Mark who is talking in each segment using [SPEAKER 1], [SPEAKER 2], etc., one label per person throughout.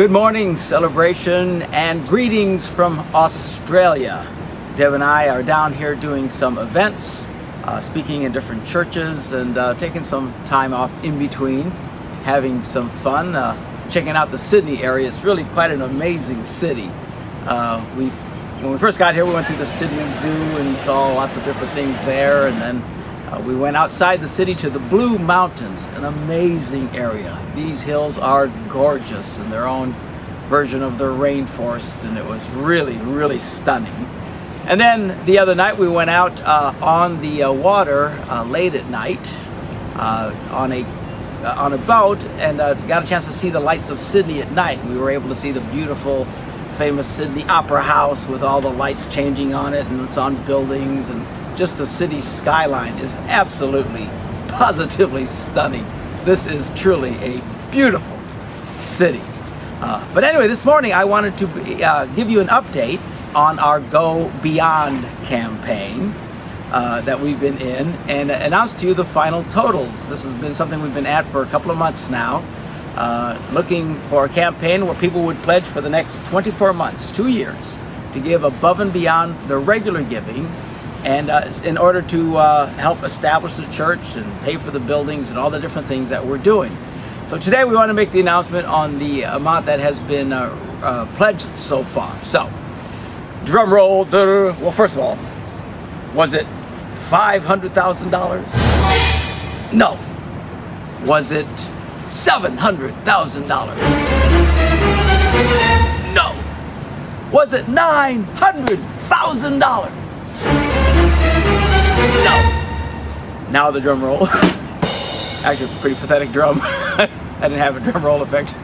[SPEAKER 1] Good morning, celebration, and greetings from Australia. Deb and I are down here doing some events, uh, speaking in different churches, and uh, taking some time off in between, having some fun, uh, checking out the Sydney area. It's really quite an amazing city. Uh, we, when we first got here, we went to the Sydney Zoo and saw lots of different things there, and then uh, we went outside the city to the Blue Mountains, an amazing area. These hills are gorgeous in their own version of the rainforest, and it was really, really stunning. And then the other night we went out uh, on the uh, water uh, late at night uh, on a uh, on a boat and got a chance to see the lights of Sydney at night. We were able to see the beautiful, famous Sydney Opera House with all the lights changing on it, and it's on buildings and just the city skyline is absolutely, positively stunning. This is truly a beautiful city. Uh, but anyway, this morning I wanted to uh, give you an update on our Go Beyond campaign uh, that we've been in and announce to you the final totals. This has been something we've been at for a couple of months now, uh, looking for a campaign where people would pledge for the next 24 months, two years, to give above and beyond their regular giving and uh, in order to uh, help establish the church and pay for the buildings and all the different things that we're doing. So today we want to make the announcement on the amount that has been uh, uh pledged so far. So, drum roll. Well, first of all, was it five hundred thousand dollars? No. Was it seven hundred thousand dollars? No. Was it nine hundred thousand dollars? No. Now the drum roll. Actually, pretty pathetic drum. I didn't have a drum roll effect.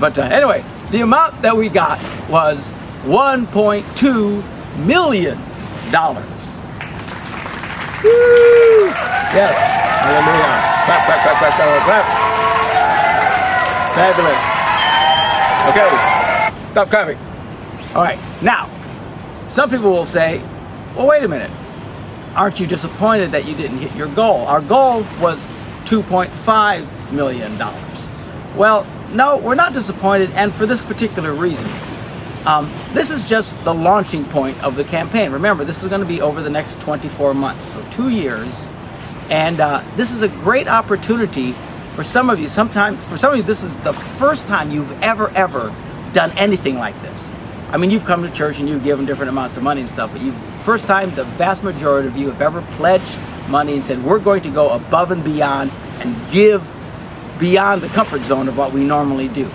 [SPEAKER 1] But uh, anyway, the amount that we got was 1.2 million dollars. Woo! Yes. Hallelujah. Clap, clap, clap, clap, clap, clap. Fabulous. Okay. Stop clapping. All right. Now, some people will say, well, wait a minute aren't you disappointed that you didn't hit your goal? Our goal was $2.5 million. Well, no, we're not disappointed, and for this particular reason. Um, this is just the launching point of the campaign. Remember, this is going to be over the next 24 months, so two years. And uh, this is a great opportunity for some of you. Sometimes, for some of you, this is the first time you've ever, ever done anything like this. I mean, you've come to church and you've given different amounts of money and stuff, but you first time the vast majority of you have ever pledged money and said, we're going to go above and beyond and give beyond the comfort zone of what we normally do.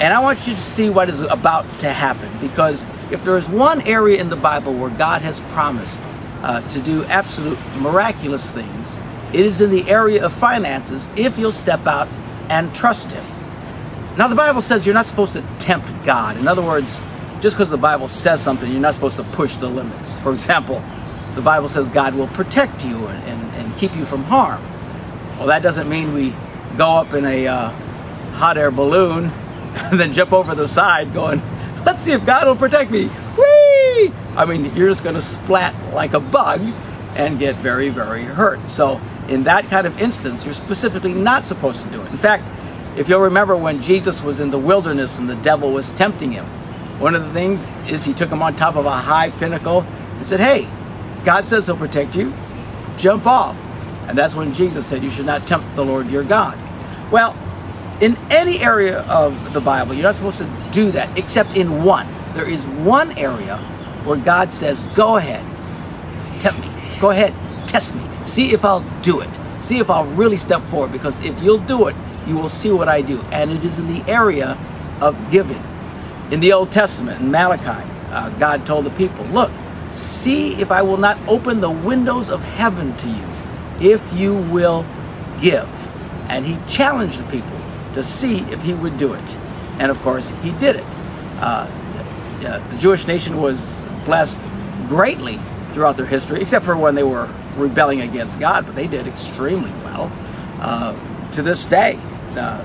[SPEAKER 1] And I want you to see what is about to happen because if there is one area in the Bible where God has promised uh, to do absolute miraculous things, it is in the area of finances if you'll step out and trust Him. Now, the Bible says you're not supposed to tempt God. In other words, just because the Bible says something, you're not supposed to push the limits. For example, the Bible says God will protect you and, and, and keep you from harm. Well, that doesn't mean we go up in a uh, hot air balloon and then jump over the side going, let's see if God will protect me. Whee! I mean, you're just going to splat like a bug and get very, very hurt. So, in that kind of instance, you're specifically not supposed to do it. In fact, if you'll remember when Jesus was in the wilderness and the devil was tempting him, one of the things is he took him on top of a high pinnacle and said, Hey, God says he'll protect you. Jump off. And that's when Jesus said, You should not tempt the Lord your God. Well, in any area of the Bible, you're not supposed to do that except in one. There is one area where God says, Go ahead, tempt me. Go ahead, test me. See if I'll do it. See if I'll really step forward. Because if you'll do it, you will see what I do. And it is in the area of giving. In the Old Testament, in Malachi, uh, God told the people, Look, see if I will not open the windows of heaven to you if you will give. And he challenged the people to see if he would do it. And of course, he did it. Uh, uh, the Jewish nation was blessed greatly throughout their history, except for when they were rebelling against God, but they did extremely well. Uh, to this day, uh,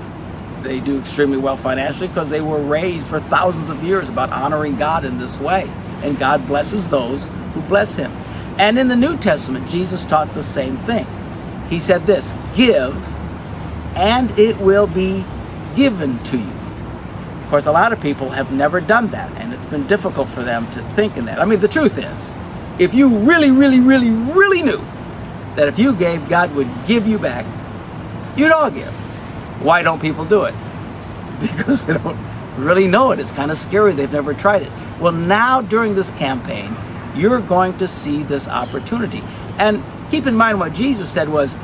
[SPEAKER 1] they do extremely well financially because they were raised for thousands of years about honoring God in this way. And God blesses those who bless him. And in the New Testament, Jesus taught the same thing. He said this Give, and it will be given to you. Of course, a lot of people have never done that, and it's been difficult for them to think in that. I mean, the truth is, if you really, really, really, really knew that if you gave, God would give you back, you'd all give. Why don't people do it? Because they don't really know it. It's kind of scary. They've never tried it. Well, now during this campaign, you're going to see this opportunity. And keep in mind what Jesus said was,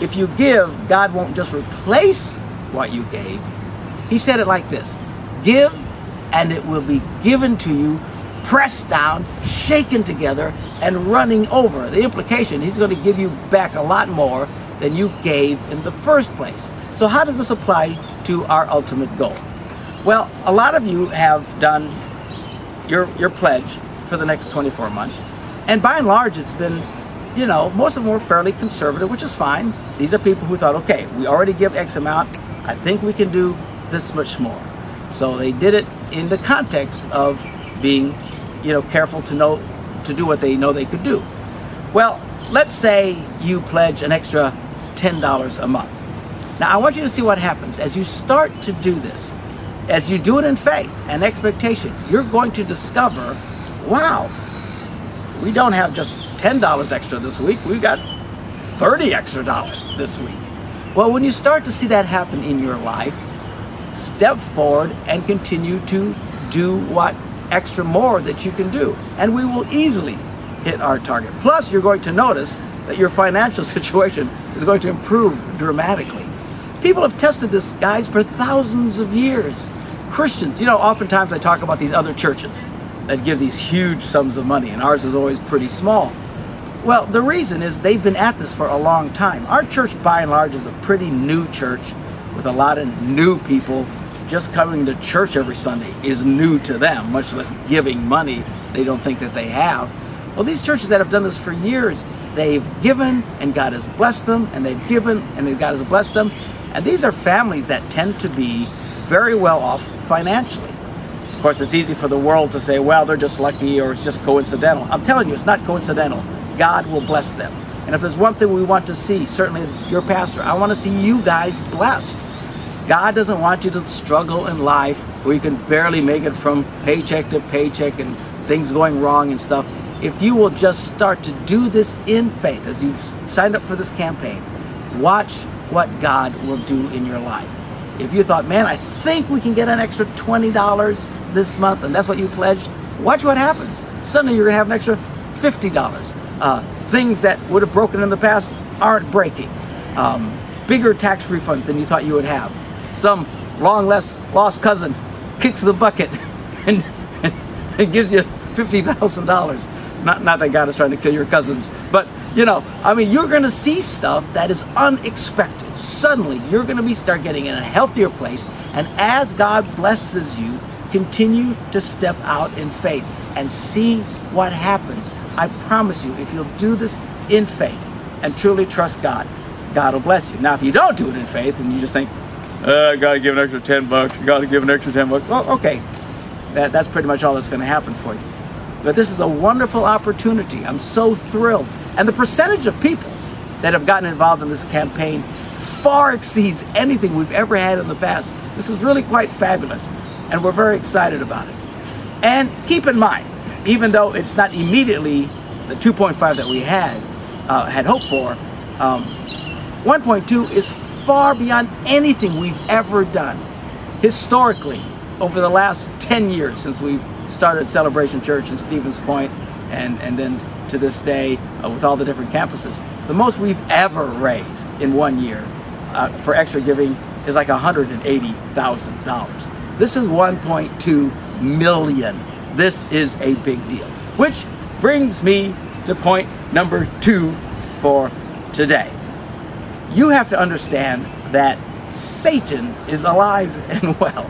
[SPEAKER 1] if you give, God won't just replace what you gave. He said it like this Give, and it will be given to you, pressed down, shaken together, and running over. The implication, He's going to give you back a lot more than you gave in the first place. So, how does this apply to our ultimate goal? Well, a lot of you have done your, your pledge for the next 24 months, and by and large, it's been you know, most of them were fairly conservative, which is fine. These are people who thought, okay, we already give X amount. I think we can do this much more. So they did it in the context of being, you know, careful to know to do what they know they could do. Well, let's say you pledge an extra $10 a month. Now, I want you to see what happens as you start to do this. As you do it in faith and expectation, you're going to discover, wow, we don't have just $10 extra this week, we've got 30 extra dollars this week. Well, when you start to see that happen in your life, step forward and continue to do what extra more that you can do. And we will easily hit our target. Plus, you're going to notice that your financial situation is going to improve dramatically. People have tested this, guys, for thousands of years. Christians, you know, oftentimes I talk about these other churches that give these huge sums of money, and ours is always pretty small. Well, the reason is they've been at this for a long time. Our church, by and large, is a pretty new church with a lot of new people. Just coming to church every Sunday is new to them, much less giving money they don't think that they have. Well, these churches that have done this for years, they've given and God has blessed them, and they've given and God has blessed them. And these are families that tend to be very well off financially. Of course, it's easy for the world to say, well, they're just lucky or it's just coincidental. I'm telling you, it's not coincidental. God will bless them. And if there's one thing we want to see, certainly as your pastor, I want to see you guys blessed. God doesn't want you to struggle in life where you can barely make it from paycheck to paycheck and things going wrong and stuff. If you will just start to do this in faith as you've signed up for this campaign, watch what God will do in your life. If you thought, man, I think we can get an extra $20 this month, and that's what you pledged, watch what happens. Suddenly you're going to have an extra $50. Uh, things that would have broken in the past aren't breaking. Um, bigger tax refunds than you thought you would have. Some long lost cousin kicks the bucket and, and, and gives you $50,000. Not, not that God is trying to kill your cousins, but you know, I mean, you're going to see stuff that is unexpected. Suddenly, you're going to be start getting in a healthier place, and as God blesses you, Continue to step out in faith and see what happens. I promise you, if you'll do this in faith and truly trust God, God will bless you. Now, if you don't do it in faith and you just think, uh, I got to give an extra 10 bucks, got to give an extra 10 bucks, well, okay. That, that's pretty much all that's going to happen for you. But this is a wonderful opportunity. I'm so thrilled. And the percentage of people that have gotten involved in this campaign far exceeds anything we've ever had in the past. This is really quite fabulous and we're very excited about it. And keep in mind, even though it's not immediately the 2.5 that we had uh, had hoped for, um, 1.2 is far beyond anything we've ever done historically over the last 10 years since we've started Celebration Church in Stevens Point and, and then to this day uh, with all the different campuses. The most we've ever raised in one year uh, for extra giving is like $180,000. This is 1.2 million. This is a big deal. Which brings me to point number two for today. You have to understand that Satan is alive and well.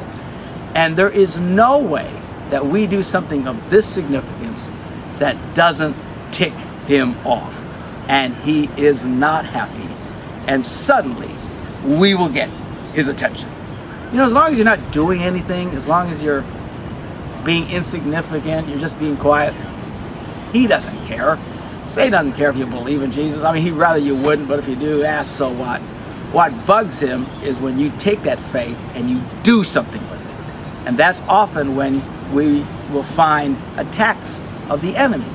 [SPEAKER 1] And there is no way that we do something of this significance that doesn't tick him off. And he is not happy. And suddenly, we will get his attention. You know, as long as you're not doing anything, as long as you're being insignificant, you're just being quiet, he doesn't care. Satan doesn't care if you believe in Jesus. I mean, he'd rather you wouldn't, but if you do, ask so what. What bugs him is when you take that faith and you do something with it. And that's often when we will find attacks of the enemy.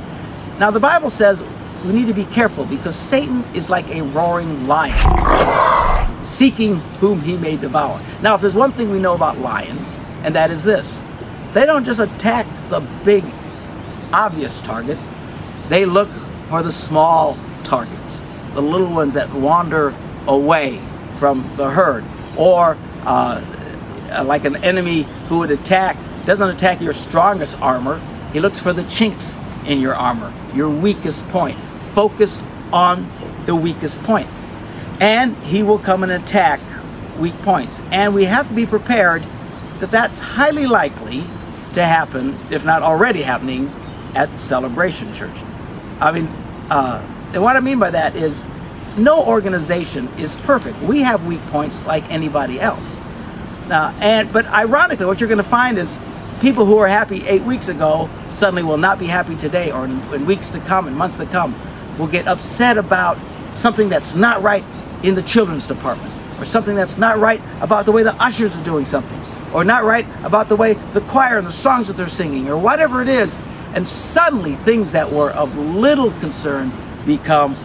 [SPEAKER 1] Now, the Bible says we need to be careful because Satan is like a roaring lion, seeking whom he may devour. Now, if there's one thing we know about lions, and that is this they don't just attack the big, obvious target, they look for the small targets, the little ones that wander away from the herd, or uh, like an enemy who would attack, doesn't attack your strongest armor, he looks for the chinks in your armor, your weakest point. Focus on the weakest point. And he will come and attack weak points. And we have to be prepared that that's highly likely to happen, if not already happening, at Celebration Church. I mean, uh, and what I mean by that is no organization is perfect. We have weak points like anybody else. Uh, and but ironically, what you're going to find is people who were happy eight weeks ago suddenly will not be happy today, or in, in weeks to come and months to come, will get upset about something that's not right in the children's department, or something that's not right about the way the ushers are doing something, or not right about the way the choir and the songs that they're singing, or whatever it is. And suddenly, things that were of little concern become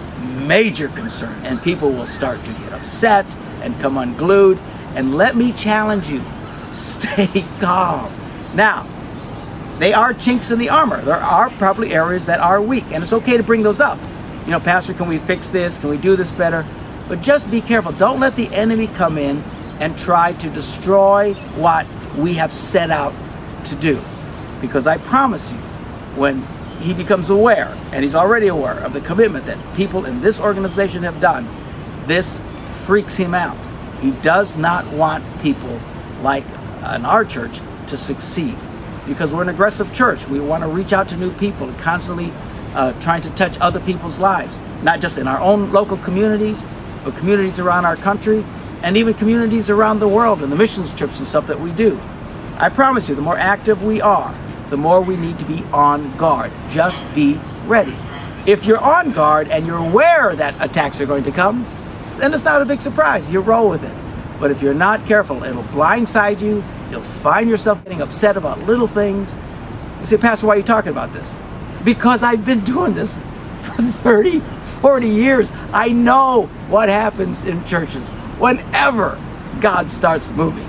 [SPEAKER 1] major concern, and people will start to get upset and come unglued. And let me challenge you stay calm. Now, they are chinks in the armor. There are probably areas that are weak, and it's okay to bring those up. You know, Pastor, can we fix this? Can we do this better? But just be careful. Don't let the enemy come in and try to destroy what we have set out to do. Because I promise you, when he becomes aware, and he's already aware of the commitment that people in this organization have done, this freaks him out. He does not want people like uh, in our church to succeed because we're an aggressive church. We want to reach out to new people and constantly uh, trying to touch other people's lives, not just in our own local communities, but communities around our country and even communities around the world and the missions trips and stuff that we do. I promise you, the more active we are, the more we need to be on guard. Just be ready. If you're on guard and you're aware that attacks are going to come, then it's not a big surprise. You roll with it. But if you're not careful, it'll blindside you. You'll find yourself getting upset about little things. You say, Pastor, why are you talking about this? Because I've been doing this for 30, 40 years. I know what happens in churches whenever God starts moving.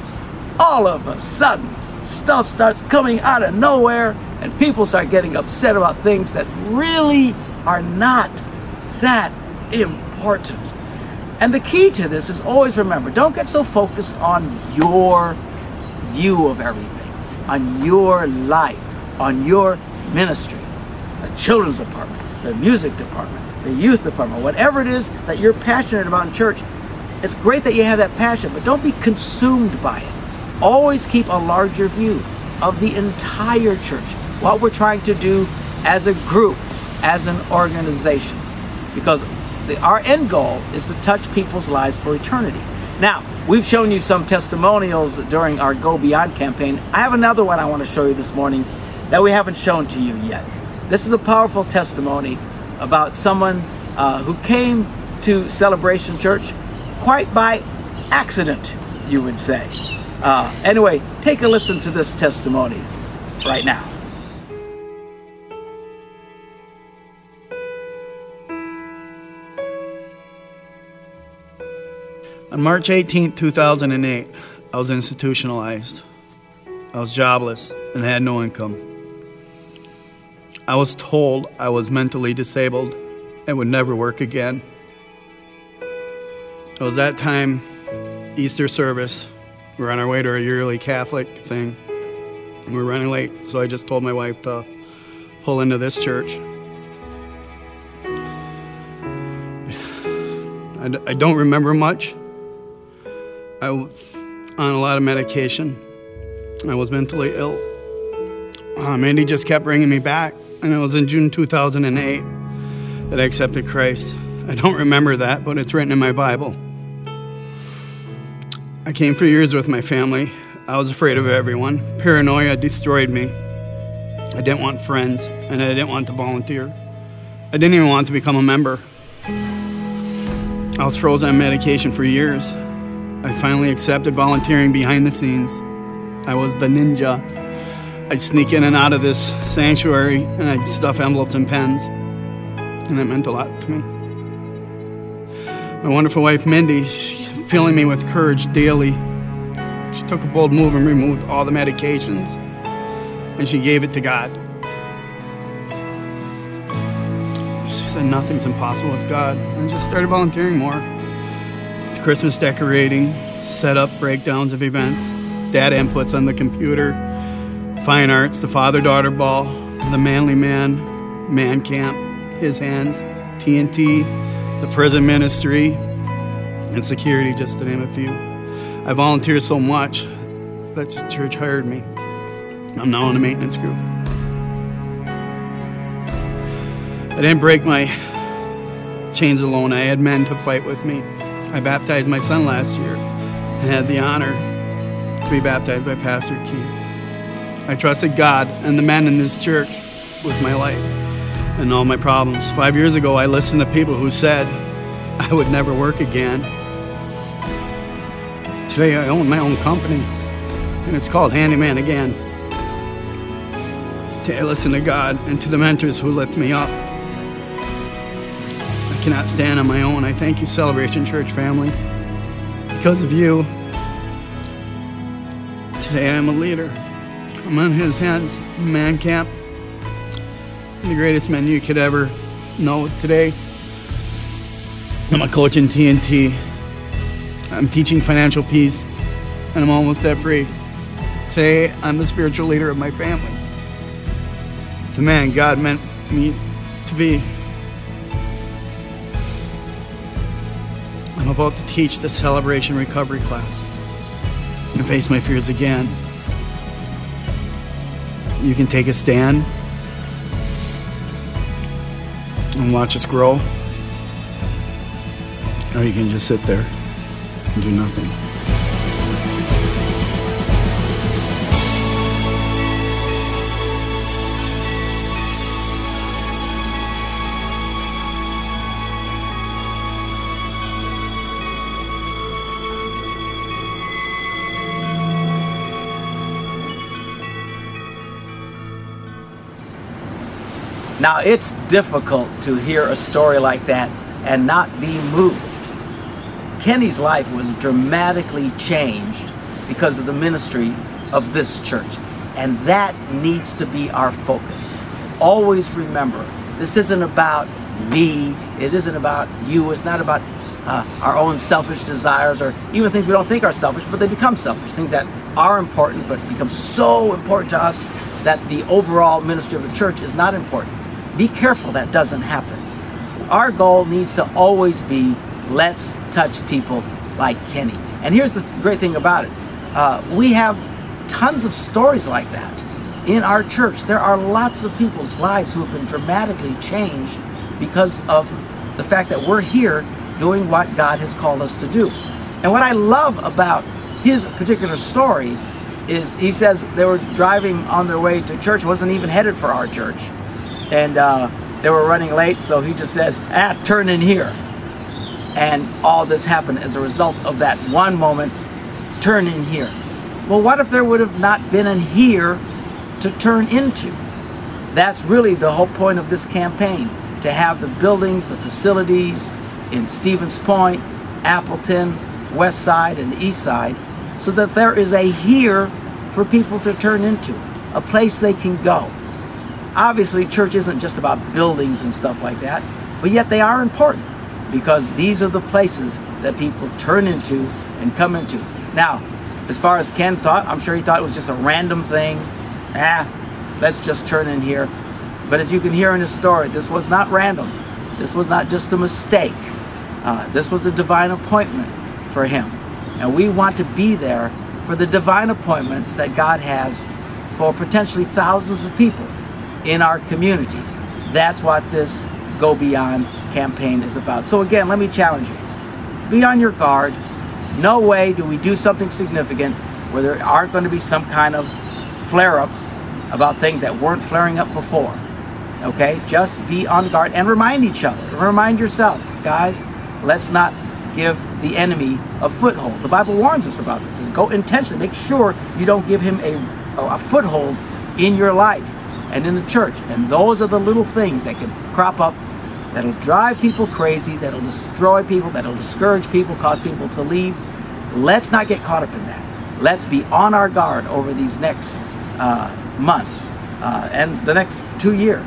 [SPEAKER 1] All of a sudden, stuff starts coming out of nowhere and people start getting upset about things that really are not that important. And the key to this is always remember don't get so focused on your view of everything, on your life, on your ministry, the children's department, the music department, the youth department, whatever it is that you're passionate about in church. It's great that you have that passion, but don't be consumed by it. Always keep a larger view of the entire church, what we're trying to do as a group, as an organization. Because the, our end goal is to touch people's lives for eternity. Now, we've shown you some testimonials during our Go Beyond campaign. I have another one I want to show you this morning that we haven't shown to you yet. This is a powerful testimony about someone uh, who came to Celebration Church quite by accident, you would say. Uh, anyway, take a listen to this testimony right now.
[SPEAKER 2] On March 18, 2008, I was institutionalized. I was jobless and had no income. I was told I was mentally disabled and would never work again. It was that time, Easter service. We're on our way to a yearly Catholic thing. We were running late, so I just told my wife to pull into this church. I don't remember much. I was on a lot of medication. I was mentally ill. Um, Andy just kept bringing me back, and it was in June 2008 that I accepted Christ. I don't remember that, but it's written in my Bible. I came for years with my family. I was afraid of everyone. Paranoia destroyed me. I didn't want friends, and I didn't want to volunteer. I didn't even want to become a member. I was frozen on medication for years. I finally accepted volunteering behind the scenes. I was the ninja. I'd sneak in and out of this sanctuary and I'd stuff envelopes and pens. And that meant a lot to me. My wonderful wife, Mindy, filling me with courage daily. She took a bold move and removed all the medications and she gave it to God. She said, Nothing's impossible with God. And I just started volunteering more. Christmas decorating, set up breakdowns of events, data inputs on the computer, fine arts, the father daughter ball, the manly man, man camp, his hands, TNT, the prison ministry, and security, just to name a few. I volunteer so much that the church hired me. I'm now in a maintenance group. I didn't break my chains alone. I had men to fight with me. I baptized my son last year and had the honor to be baptized by Pastor Keith. I trusted God and the men in this church with my life and all my problems. Five years ago, I listened to people who said I would never work again. Today, I own my own company, and it's called Handyman Again. Today, I listen to God and to the mentors who lift me up cannot stand on my own. I thank you, Celebration Church family. Because of you, today I am a leader. I'm on his hands, man camp, the greatest man you could ever know today. I'm a coach in TNT. I'm teaching financial peace, and I'm almost debt free. Today, I'm the spiritual leader of my family. The man God meant me to be. About to teach the celebration recovery class and face my fears again. You can take a stand and watch us grow, or you can just sit there and do nothing.
[SPEAKER 1] Now, it's difficult to hear a story like that and not be moved. Kenny's life was dramatically changed because of the ministry of this church. And that needs to be our focus. Always remember, this isn't about me, it isn't about you, it's not about uh, our own selfish desires or even things we don't think are selfish, but they become selfish. Things that are important but become so important to us that the overall ministry of the church is not important. Be careful that doesn't happen. Our goal needs to always be let's touch people like Kenny. And here's the great thing about it uh, we have tons of stories like that in our church. There are lots of people's lives who have been dramatically changed because of the fact that we're here doing what God has called us to do. And what I love about his particular story is he says they were driving on their way to church, wasn't even headed for our church and uh, they were running late, so he just said, ah, turn in here. And all this happened as a result of that one moment, turn in here. Well, what if there would have not been in here to turn into? That's really the whole point of this campaign to have the buildings, the facilities in Stevens Point, Appleton, West Side, and the East Side, so that there is a here for people to turn into, a place they can go obviously church isn't just about buildings and stuff like that, but yet they are important because these are the places that people turn into and come into. Now, as far as Ken thought, I'm sure he thought it was just a random thing. Ah, let's just turn in here. But as you can hear in his story, this was not random. This was not just a mistake. Uh, this was a divine appointment for him. And we want to be there for the divine appointments that God has for potentially thousands of people in our communities. That's what this Go Beyond campaign is about. So, again, let me challenge you be on your guard. No way do we do something significant where there aren't going to be some kind of flare ups about things that weren't flaring up before. Okay? Just be on guard and remind each other. Remind yourself, guys, let's not give the enemy a foothold. The Bible warns us about this. Go intentionally, make sure you don't give him a, a foothold in your life and in the church. And those are the little things that can crop up that'll drive people crazy, that'll destroy people, that'll discourage people, cause people to leave. Let's not get caught up in that. Let's be on our guard over these next uh, months uh, and the next two years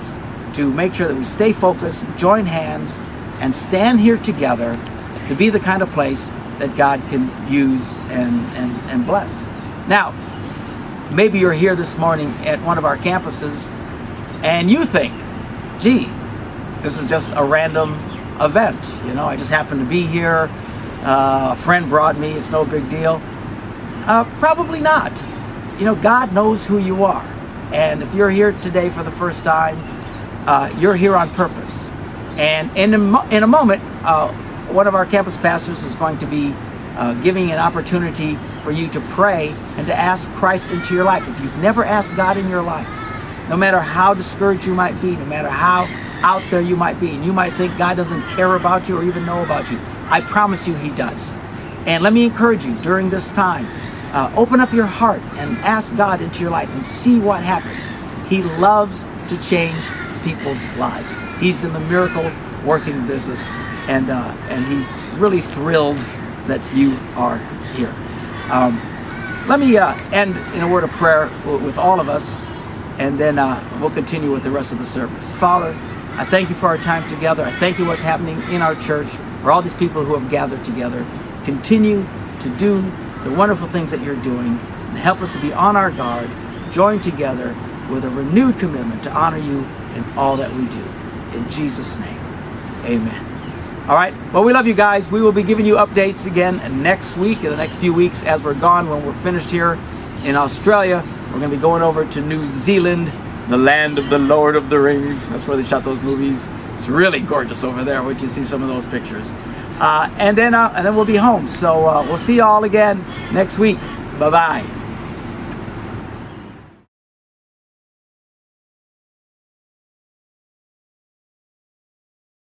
[SPEAKER 1] to make sure that we stay focused, join hands, and stand here together to be the kind of place that God can use and, and, and bless. Now, maybe you're here this morning at one of our campuses and you think, gee, this is just a random event. You know, I just happened to be here. Uh, a friend brought me. It's no big deal. Uh, probably not. You know, God knows who you are. And if you're here today for the first time, uh, you're here on purpose. And in a, mo- in a moment, uh, one of our campus pastors is going to be uh, giving an opportunity for you to pray and to ask Christ into your life. If you've never asked God in your life, no matter how discouraged you might be, no matter how out there you might be, and you might think God doesn't care about you or even know about you, I promise you He does. And let me encourage you during this time, uh, open up your heart and ask God into your life and see what happens. He loves to change people's lives. He's in the miracle working business and uh, and he's really thrilled that you are here. Um, let me uh, end in a word of prayer with all of us, and then uh, we'll continue with the rest of the service. Father, I thank you for our time together. I thank you what's happening in our church for all these people who have gathered together. Continue to do the wonderful things that you're doing, and help us to be on our guard, join together with a renewed commitment to honor you in all that we do. In Jesus' name, amen. All right. Well, we love you guys. We will be giving you updates again next week, in the next few weeks, as we're gone. When we're finished here in Australia, we're going to be going over to New Zealand, the land of the Lord of the Rings. That's where they shot those movies. It's really gorgeous over there. Till you see some of those pictures. Uh, and then, uh, and then we'll be home. So uh, we'll see you all again next week. Bye bye.